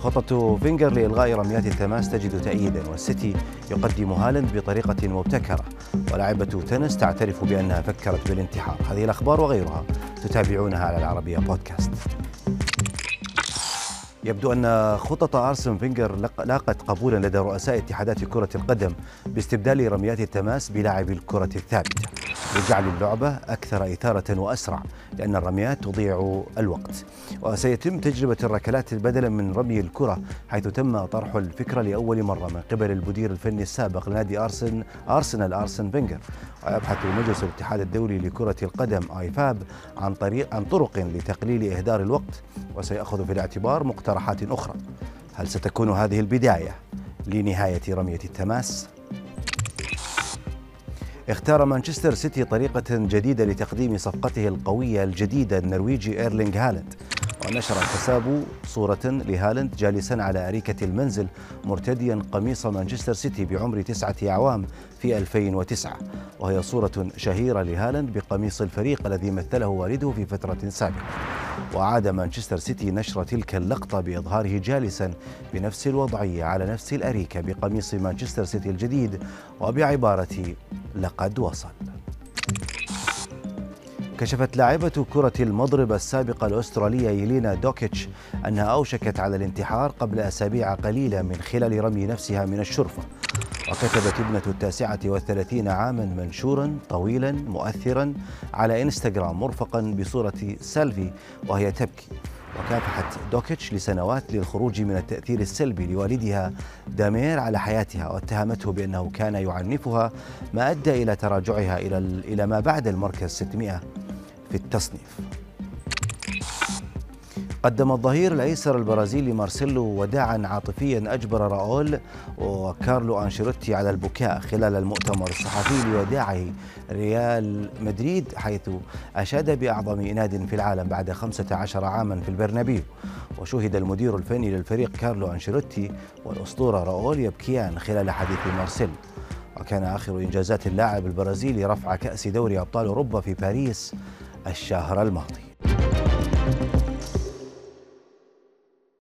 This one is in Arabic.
خطة فينجر لإلغاء رميات التماس تجد تأييدا والسيتي يقدم هالاند بطريقة مبتكرة. ولاعبة تنس تعترف بأنها فكرت بالانتحار. هذه الأخبار وغيرها تتابعونها على العربية بودكاست. يبدو أن خطط أرسن فينجر لاقت قبولا لدى رؤساء اتحادات كرة القدم باستبدال رميات التماس بلعب الكرة الثابتة. لجعل اللعبة أكثر إثارة وأسرع لأن الرميات تضيع الوقت. وسيتم تجربة الركلات بدلا من رمي الكرة حيث تم طرح الفكرة لأول مرة من قبل المدير الفني السابق لنادي أرسن أرسنال أرسن فينجر. ويبحث مجلس الاتحاد الدولي لكرة القدم آيفاب عن طريق عن طرق لتقليل إهدار الوقت وسيأخذ في الاعتبار مقترحات أخرى. هل ستكون هذه البداية لنهاية رمية التماس؟ اختار مانشستر سيتي طريقة جديدة لتقديم صفقته القوية الجديدة النرويجي إيرلينغ هالاند. ونشر الحساب صورة لهالاند جالسا على أريكة المنزل مرتديا قميص مانشستر سيتي بعمر تسعة أعوام في 2009 وهي صورة شهيرة لهالاند بقميص الفريق الذي مثله والده في فترة سابقة. وأعاد مانشستر سيتي نشر تلك اللقطة بإظهاره جالسا بنفس الوضعية على نفس الأريكة بقميص مانشستر سيتي الجديد وبعبارة لقد وصل. كشفت لاعبة كرة المضرب السابقة الأسترالية يلينا دوكيتش أنها أوشكت على الانتحار قبل أسابيع قليلة من خلال رمي نفسها من الشرفة. وكتبت ابنة التاسعة والثلاثين عاما منشورا طويلا مؤثرا على إنستغرام مرفقا بصورة سيلفي وهي تبكي. وكافحت دوكيتش لسنوات للخروج من التأثير السلبي لوالدها دامير على حياتها واتهمته بأنه كان يعنفها ما أدى إلى تراجعها إلى ما بعد المركز 600 في التصنيف. قدم الظهير الأيسر البرازيلي مارسيلو وداعا عاطفيا أجبر راؤول وكارلو أنشيلوتي على البكاء خلال المؤتمر الصحفي لوداعه ريال مدريد حيث أشاد بأعظم ناد في العالم بعد 15 عاما في البرنابيو. وشهد المدير الفني للفريق كارلو أنشيلوتي والأسطورة راؤول يبكيان خلال حديث مارسيلو وكان آخر إنجازات اللاعب البرازيلي رفع كأس دوري أبطال أوروبا في باريس الشهر الماضي.